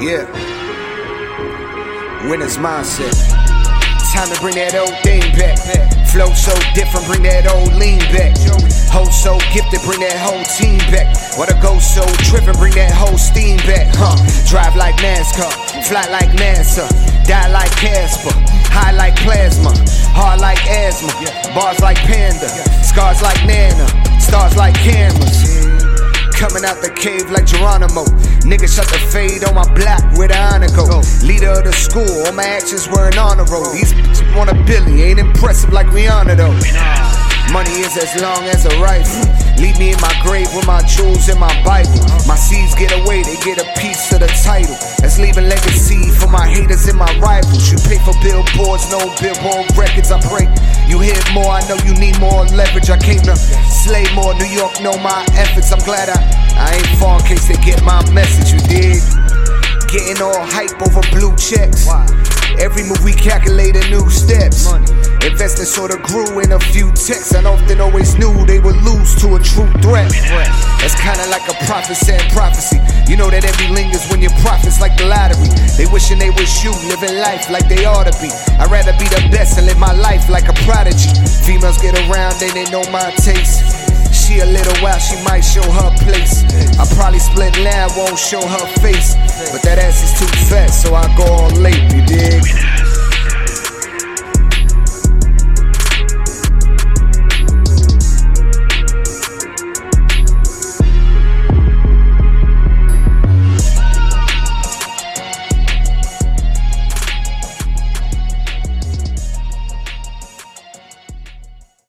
Yeah. Winner's mindset. Time to bring that old thing back. Flow so different, bring that old lean back. Hoe so gifted, bring that whole team back. What a go so driven, bring that whole steam back. Huh? Drive like NASCAR, fly like NASA, die like Casper, high like plasma, hard like asthma, bars like panda, scars like Nana, stars like cameras. Coming out the cave like Geronimo. Nigga shut the fade on my block with the honor go. Leader of the school, all my actions were an honor roll. These bitches want a billy, ain't impressive like Rihanna though. Money is as long as a rifle. Leave me in my grave with my jewels and my Bible. My seeds get away, they get a piece of the title. That's leaving legacy for my haters and my rivals. You pay for billboards, no billboard records. I pray you hear more. I know you need more leverage. I came to slay more. New York know my efforts. I'm glad I, I ain't far in case they get my message. You dig? Getting all hype over blue checks. Every move we calculated new steps. Investors sort of grew in a few texts and often always knew they would lose to a true threat. That's kinda like a prophet saying prophecy. You know that every lingers when your profits like the lottery. They wishing they was you, living life like they ought to be. I'd rather be the best and live my life like a prodigy. Females get around, they they know my taste. She a little while, she might show her place. Split now, won't show her face. But that ass is